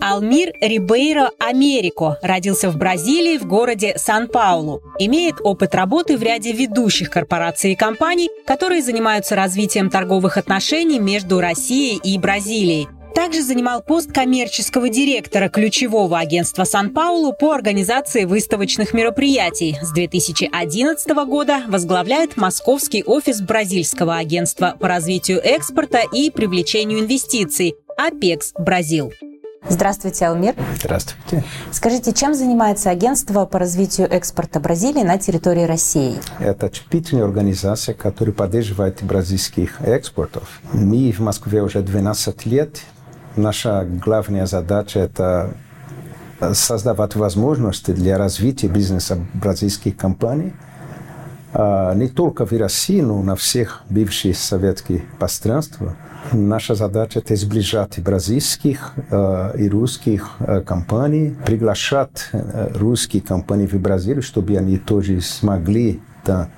Алмир Рибейро Америко родился в Бразилии в городе Сан-Паулу. Имеет опыт работы в ряде ведущих корпораций и компаний, которые занимаются развитием торговых отношений между Россией и Бразилией. Также занимал пост коммерческого директора ключевого агентства Сан-Паулу по организации выставочных мероприятий. С 2011 года возглавляет московский офис бразильского агентства по развитию экспорта и привлечению инвестиций «Апекс Бразил». Здравствуйте, Алмир. Здравствуйте. Скажите, чем занимается агентство по развитию экспорта Бразилии на территории России? Это типичная организация, которая поддерживает бразильских экспортов. Мы в Москве уже 12 лет. Наша главная задача – это создавать возможности для развития бизнеса бразильских компаний не только в России, но на всех бывших советских пространствах – Наша задача – это сближать бразильских э, и русских э, компаний, приглашать русские компании в Бразилию, чтобы они тоже смогли да,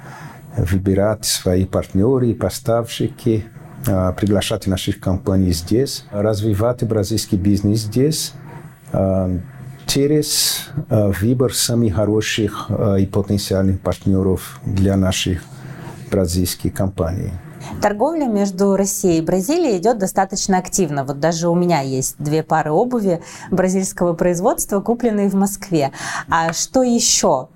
выбирать свои партнеры, поставщики, э, приглашать наших компаний здесь, развивать бразильский бизнес здесь, через э, выбор самых хороших э, и потенциальных партнеров для наших бразильских компаний. Торговля между Россией и Бразилией идет достаточно активно. Вот даже у меня есть две пары обуви бразильского производства, купленные в Москве. А что еще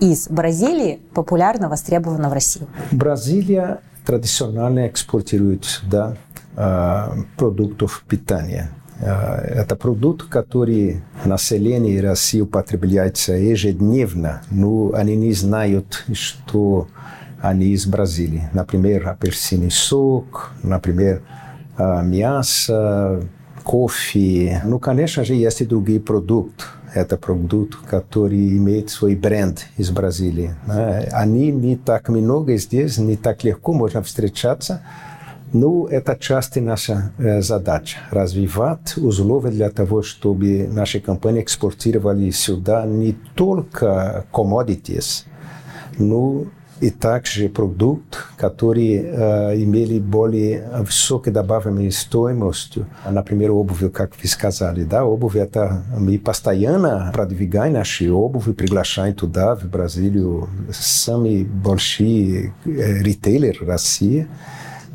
из Бразилии популярно востребовано в России? Бразилия традиционно экспортирует сюда э, продуктов питания. Э, это продукт, который население России употребляется ежедневно, но они не знают, что они из Бразилии. Например, апельсиновый сок, например, мясо, кофе. Ну, конечно же, есть и другие продукты. Это продукт, который имеет свой бренд из Бразилии. Они не так много здесь, не так легко можно встречаться. Но это часть наша задача – развивать условия для того, чтобы наши компании экспортировали сюда не только commodities, но и также продукт, который э, имели более высокую добавленную стоимость. Например, обувь, как вы сказали, да, обувь это мы постоянно продвигаем наши обувь, приглашаем туда, в Бразилию, самые большие ритейлеры России,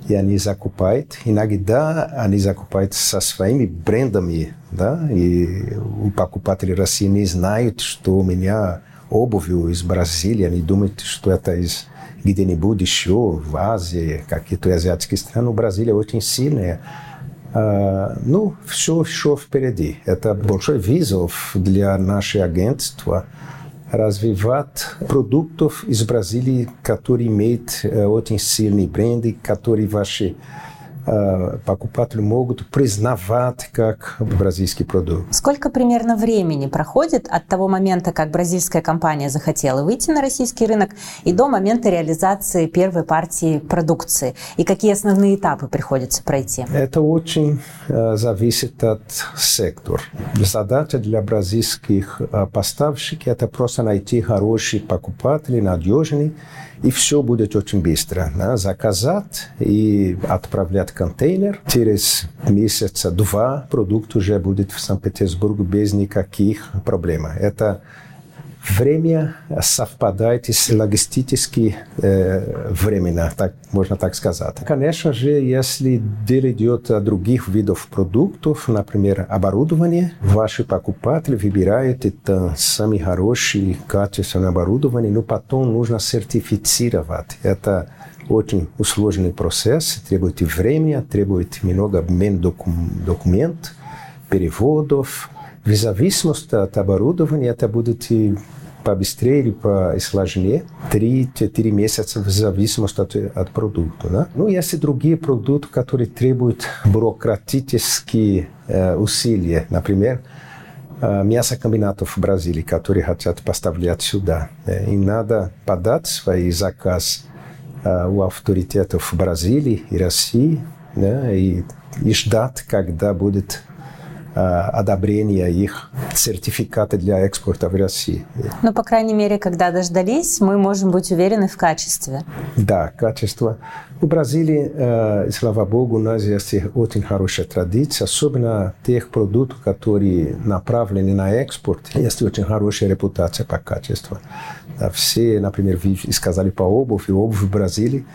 и они закупают. Иногда они закупают со своими брендами, да, и покупатели России не знают, что у меня обувью из Бразилии, они думают, что это из где-нибудь еще в Азии, какие-то азиатские страны. Бразилия очень сильная. Uh, ну, все еще впереди. Это большой вызов для нашего агентства развивать продуктов из Бразилии, которые имеют uh, очень сильный бренд, которые ваши Э, покупатели могут признавать как бразильский продукт. Сколько примерно времени проходит от того момента, как бразильская компания захотела выйти на российский рынок, и до момента реализации первой партии продукции? И какие основные этапы приходится пройти? Это очень э, зависит от сектора. Задача для бразильских э, поставщиков – это просто найти хорошие покупатели, надежные, и все будет очень быстро. Да? Заказать и отправлять контейнер. Через месяца два продукт уже будет в Санкт-Петербурге без никаких проблем. Это время совпадает с логистически э, временно, так, можно так сказать. Конечно же, если дело идет о других видах продуктов, например, оборудование, ваши покупатели выбирают это самые хорошие качественное оборудование, но потом нужно сертифицировать. Это очень сложный процесс, требует времени, требует много обмен документов, переводов, в зависимости от оборудования это будет и побыстрее или посложнее, 3-4 месяца в зависимости от, от продукта. Да? Ну, есть и другие продукты, которые требуют бюрократические э, усилия. Например, э, мясокомбинатов в Бразилии, которые хотят поставлять сюда. Э, и надо подать свой заказ у авторитетов Бразилии и России да, и, и ждать, когда будет одобрения их сертификаты для экспорта в России. Ну, по крайней мере, когда дождались, мы можем быть уверены в качестве. Да, качество. В Бразилии, э, слава богу, у нас есть очень хорошая традиция, особенно тех продуктов, которые направлены на экспорт, есть очень хорошая репутация по качеству. Все, например, вы сказали по обувь, и обувь в Бразилии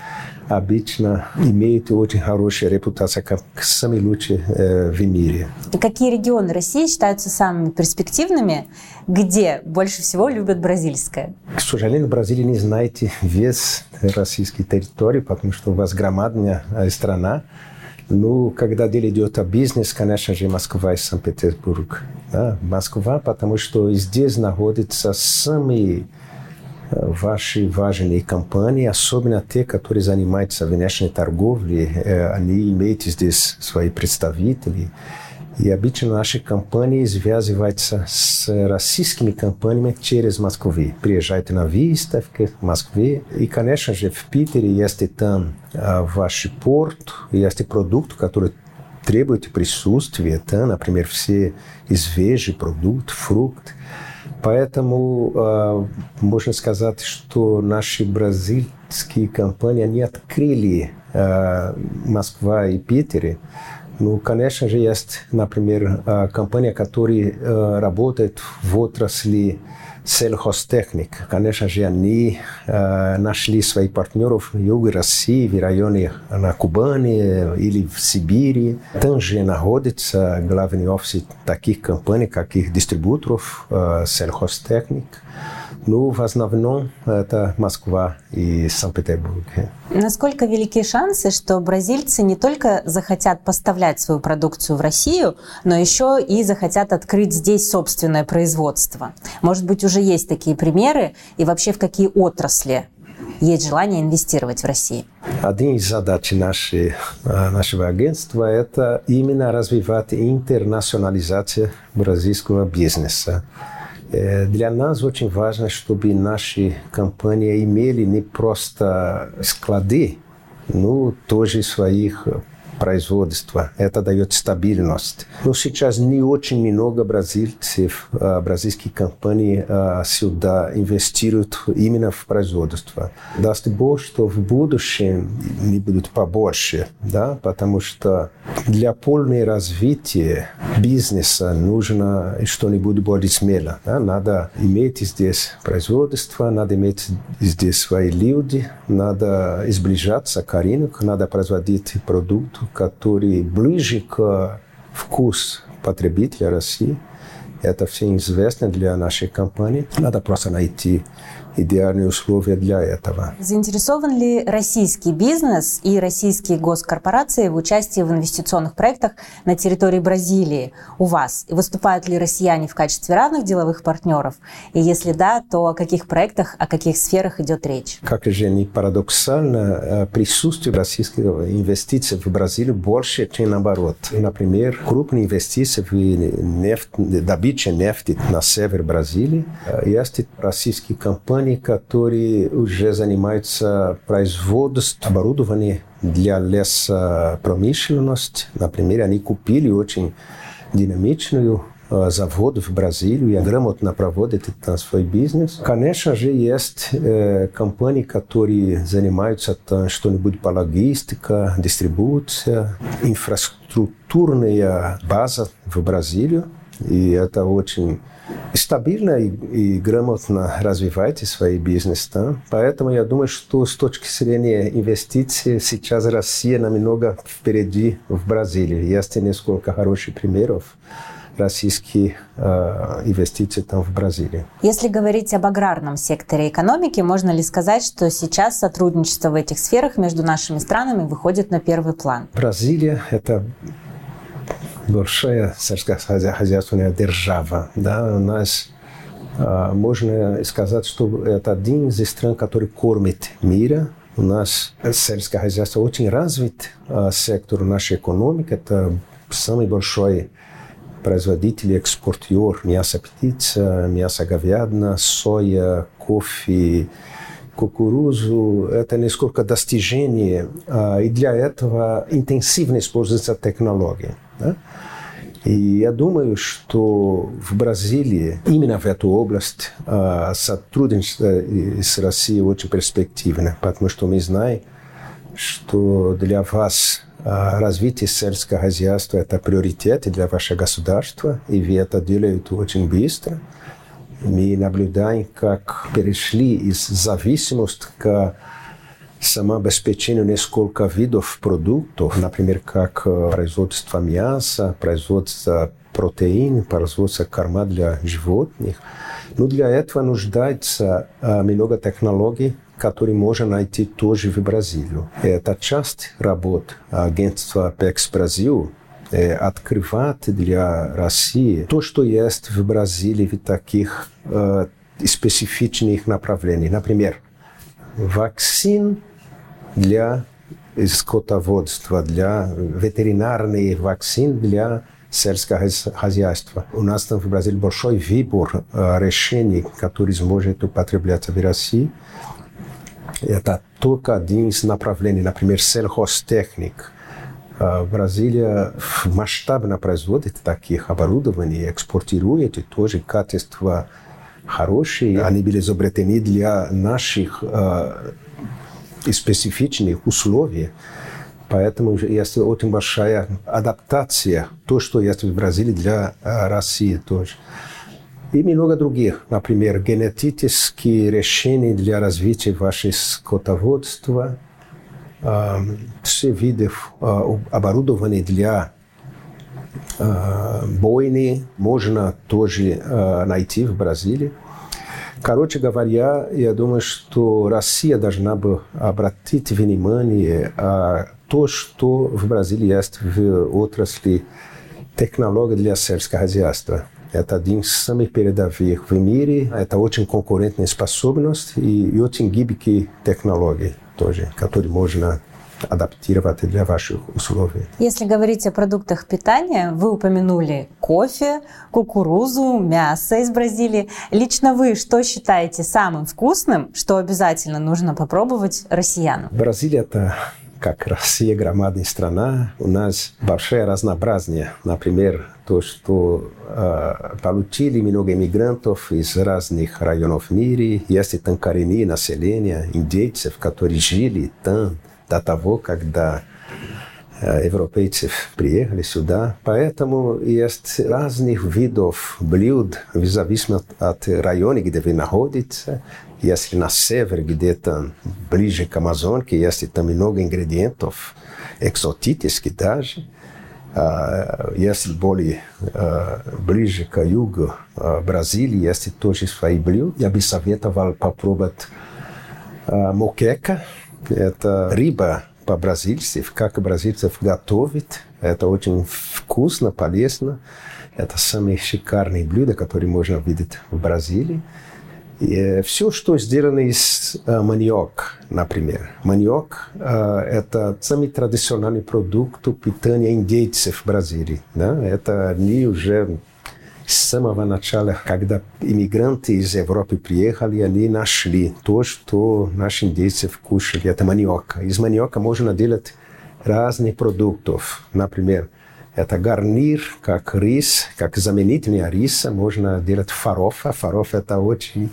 обычно имеет очень хорошую репутацию, как самые лучшие э, в мире. И какие регионы России считаются самыми перспективными, где больше всего любят бразильское? К сожалению, Бразилия не знаете весь российской территории, потому что у вас громадная страна. Ну, когда дело идет о бизнесе, конечно же, Москва и Санкт-Петербург. Да? Москва, потому что здесь находятся самые ваши важные компании, особенно те, которые занимаются внешней торговлей, они имеют здесь свои представители. И обычно наши компании связываются с российскими компаниями через Москву. Приезжают на выставки в Москве. И, конечно же, в Питере есть там ваш порт, есть продукт, который требует присутствия. Там, например, все свежие продукты, фрукты. Поэтому э, можно сказать, что наши бразильские компании, они открыли э, Москва и Питере. Ну, конечно же, есть, например, э, компания, которая э, работает в отрасли сельхозтехник. Конечно же, они э, нашли своих партнеров в юге России, в районе на Кубани или в Сибири. Там же находится главный офис таких компаний, каких дистрибуторов э, сельхозтехник. Ну, в основном это Москва и Санкт-Петербург. Насколько велики шансы, что бразильцы не только захотят поставлять свою продукцию в Россию, но еще и захотят открыть здесь собственное производство? Может быть, уже есть такие примеры? И вообще в какие отрасли есть желание инвестировать в России? Одна из задач нашей, нашего агентства – это именно развивать интернационализацию бразильского бизнеса. Для нас очень важно, чтобы наши компании имели не просто склады, но тоже своих производства. Это дает стабильность. Но сейчас не очень много бразильцев, бразильских компаний сюда инвестируют именно в производство. Даст Бог, что в будущем не будут побольше, да, потому что для полного развития бизнеса нужно что-нибудь более смело. Да? Надо иметь здесь производство, надо иметь здесь свои люди, надо сближаться к рынку, надо производить продукт, который ближе к вкусу потребителя России. Это все известно для нашей компании. Надо просто найти идеальные условия для этого. Заинтересован ли российский бизнес и российские госкорпорации в участии в инвестиционных проектах на территории Бразилии у вас? И выступают ли россияне в качестве равных деловых партнеров? И если да, то о каких проектах, о каких сферах идет речь? Как же не парадоксально, э, присутствие российских инвестиций в Бразилию больше, чем наоборот. Например, крупные инвестиции в нефть, добычу нефти на север Бразилии. Э, есть российские компании, компании, которые уже занимаются производством оборудования для лесопромышленности. Например, они купили очень динамичную завод в Бразилию и грамотно проводит там свой бизнес. Конечно же, есть э, компании, которые занимаются там что-нибудь по логистике, дистрибуция, инфраструктурная база в Бразилию. И это очень стабильно и, и грамотно развиваете свой бизнес. Да? Поэтому я думаю, что с точки зрения инвестиций сейчас Россия намного впереди в Бразилии. Есть несколько хороших примеров российские э, инвестиции там в Бразилии. Если говорить об аграрном секторе экономики, можно ли сказать, что сейчас сотрудничество в этих сферах между нашими странами выходит на первый план? Бразилия – это большая сельскохозяйственная держава. Да? У нас можно сказать, что это один из стран, который кормит мира. У нас сельское хозяйство очень развит, сектор нашей экономики. Это самый большой производитель, экспортер мяса птица, мяса говядина, соя, кофе, кукурузу. Это несколько достижений, и для этого интенсивно используется технология. Да? И я думаю, что в Бразилии, именно в эту область, сотрудничество с Россией очень перспективно, потому что мы знаем, что для вас развитие сельского хозяйства – это приоритет для вашего государства, и вы это делаете очень быстро. Мы наблюдаем, как перешли из зависимости к самообеспечению несколько видов продуктов, например, как производство мяса, производство протеин, производство корма для животных. Но для этого нуждается много технологий, которые можно найти тоже в Бразилию. Это часть работ агентства Apex Brasil é, открывать для России то, что есть в Бразилии в таких э, специфичных направлениях. Например, вакцин для скотоводства, для ветеринарный вакцин для сельского хозяйства. У нас там в Бразилии большой выбор э, решений, которые сможет употребляться в России. Это только один из направлений, например, сельхозтехник. Бразилия масштабно производит таких оборудований, экспортирует и тоже качество хорошие. Они были изобретены для наших специфичных условий. Поэтому есть очень большая адаптация, то, что есть в Бразилии для России тоже. И много других, например, генетические решения для развития вашего скотоводства, все виды оборудования для бойни можно тоже найти в Бразилии. Короче говоря, я думаю, что Россия должна бы обратить внимание на то, что в Бразилии есть в отрасли технологий для сельского хозяйства. Это один из самых передовых в мире, это очень конкурентная способность и очень гибкие технологии тоже, которые можно адаптировать для ваших условий. Если говорить о продуктах питания, вы упомянули кофе, кукурузу, мясо из Бразилии. Лично вы что считаете самым вкусным, что обязательно нужно попробовать россиянам? Бразилия – это как Россия громадная страна, у нас большое разнообразие. Например, то, что э, получили много иммигрантов из разных районов мира, есть там коренные населения, индейцев, которые жили там до того, когда европейцев приехали сюда. Поэтому есть разных видов блюд в зависимости от района, где вы находитесь. Если на север, где-то ближе к Амазонке, есть там много ингредиентов экзотических даже. Если более ближе к югу Бразилии, есть тоже свои блюда. Я бы советовал попробовать мокека. Это рыба по-бразильски, как бразильцев готовят. Это очень вкусно, полезно. Это самые шикарные блюда, которые можно видеть в Бразилии. И все, что сделано из э, маниок, например. Маниок э, – это самый традиционный продукт питания индейцев в Бразилии. Да? Это они уже с самого начала, когда иммигранты из Европы приехали, они нашли то, что наши индейцы кушали, это маниока. Из маниока можно делать разных продуктов. Например, это гарнир, как рис, как заменитель риса, можно делать фарофа. Фарофа – это очень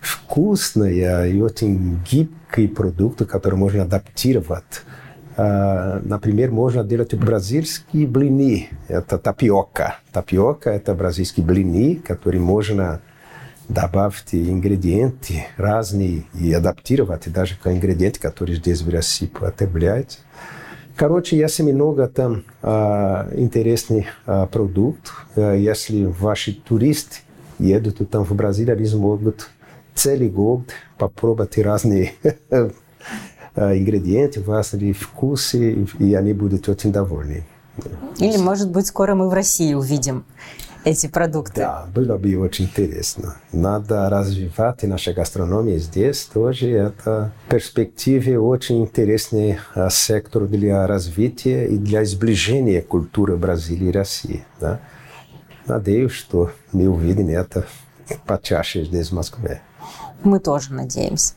вкусный и очень гибкий продукт, который можно адаптировать например, можно делать бразильские блины. Это тапиока. Тапиока – это бразильские блины, которые можно добавить ингредиенты разные и адаптировать даже к ингредиентам, которые здесь в России потребляются. Короче, есть много там uh, интересный uh, продукт. Uh, если ваши туристы едут там в Бразилию, они могут целый год попробовать разные ингредиенты, разные вкусы, и они будут очень довольны. Или, может быть, скоро мы в России увидим эти продукты. Да, было бы очень интересно. Надо развивать нашу гастрономию здесь тоже. Это перспективе очень интересный сектор для развития и для сближения культуры Бразилии и России. Да? Надеюсь, что мы увидим это почаще здесь в Москве. Мы тоже надеемся.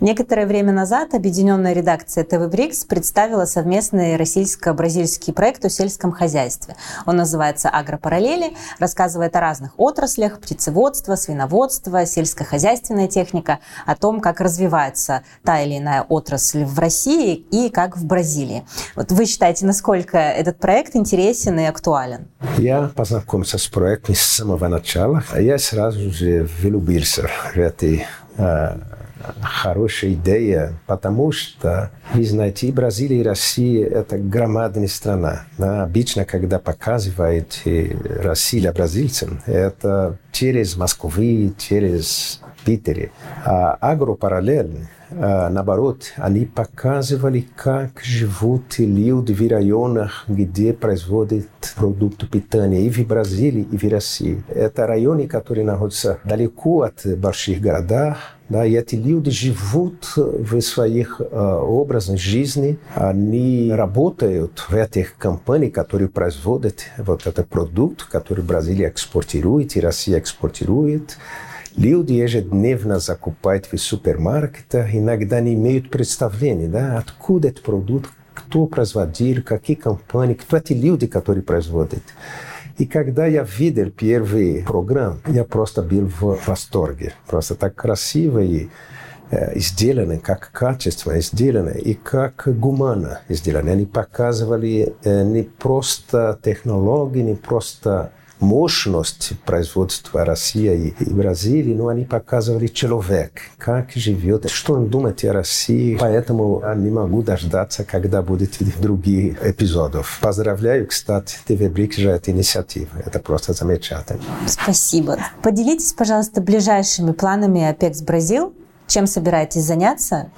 Некоторое время назад объединенная редакция ТВ Брикс представила совместный российско-бразильский проект о сельском хозяйстве. Он называется «Агропараллели», рассказывает о разных отраслях – птицеводство, свиноводство, сельскохозяйственная техника, о том, как развивается та или иная отрасль в России и как в Бразилии. Вот вы считаете, насколько этот проект интересен и актуален? Я познакомился с проектом с самого начала. Я сразу же влюбился в этой хорошая идея, потому что, вы знаете, Бразилия и Россия – это громадная страна. Да? Обычно, когда показывают Россию бразильцам, это через Москвы, через Питере. А агропараллельно наоборот, они показывали, как живут люди в районах, где производят продукты питания и в Бразилии, и в России. Это районы, которые находятся далеко от больших городов, да, и эти люди живут в своих э, образах жизни, они работают в этих компаниях, которые производят вот этот продукт, который Бразилия экспортирует и Россия экспортирует. Люди ежедневно закупают в супермаркетах, иногда не имеют представления, да, откуда этот продукт, кто производил, какие компании, кто эти люди, которые производят. И когда я видел первый программ, я просто был в восторге. Просто так красиво и э, сделаны, как качественно сделаны и как гуманно сделаны. Они показывали э, не просто технологии, не просто мощность производства России и Бразилии, но они показывали человек, как живет, что он думает о России. Поэтому я не могу дождаться, когда будет другие эпизоды. Поздравляю, кстати, ТВ Брик за эту инициативу. Это просто замечательно. Спасибо. Поделитесь, пожалуйста, ближайшими планами Apex Бразил. Чем собираетесь заняться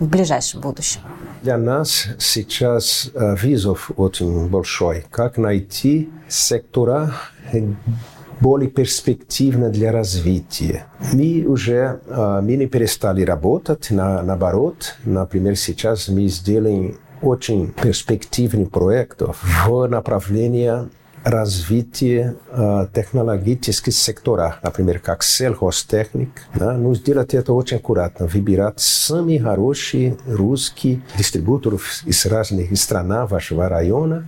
в ближайшем будущем? Для нас сейчас э, вызов очень большой. Как найти сектора более перспективно для развития. Мы уже э, мы не перестали работать, на, наоборот. Например, сейчас мы сделаем очень перспективный проект в направлении развитие э, технологических секторов, например, как сельхозтехник, да, ну, сделать это очень аккуратно, выбирать самые хорошие русские дистрибуторы из разных стран вашего района,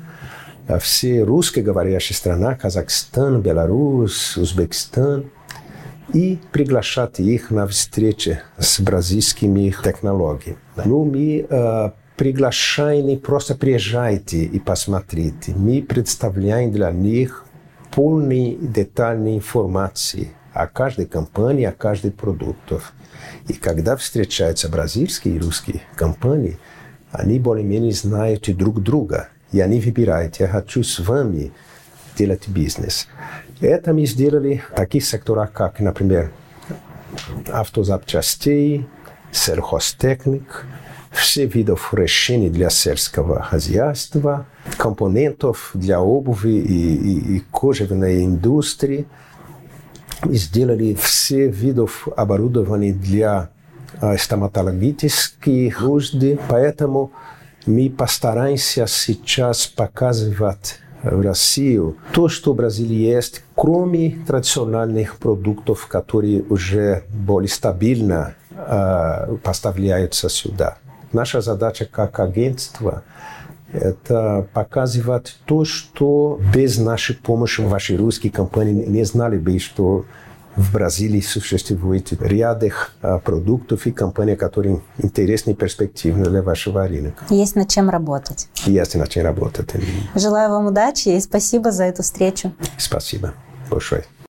все русскоговорящие страны, Казахстан, Беларусь, Узбекистан, и приглашать их на встречи с бразильскими технологиями. Ну, мы э, приглашаем, просто приезжайте и посмотрите. Мы представляем для них полные детальные информации о каждой компании, о каждом продукте. И когда встречаются бразильские и русские компании, они более-менее знают друг друга. И они выбирают, я хочу с вами делать бизнес. Это мы сделали в таких секторах, как, например, автозапчастей, сельхозтехник, все видов решений для сельского хозяйства, компонентов для обуви и, и, и кожевенной индустрии. Сделали все видов оборудования для стоматологических нужд. Поэтому мы постараемся сейчас показывать в Россию то, что в Бразилии есть, кроме традиционных продуктов, которые уже более стабильно э, поставляются сюда. Наша задача как агентство – это показывать то, что без нашей помощи ваши русские компании не знали бы, что в Бразилии существует ряд продуктов и компаний, которые интересны и перспективны для вашего рынка. Есть над чем работать. Есть над чем работать. Желаю вам удачи и спасибо за эту встречу. Спасибо большое.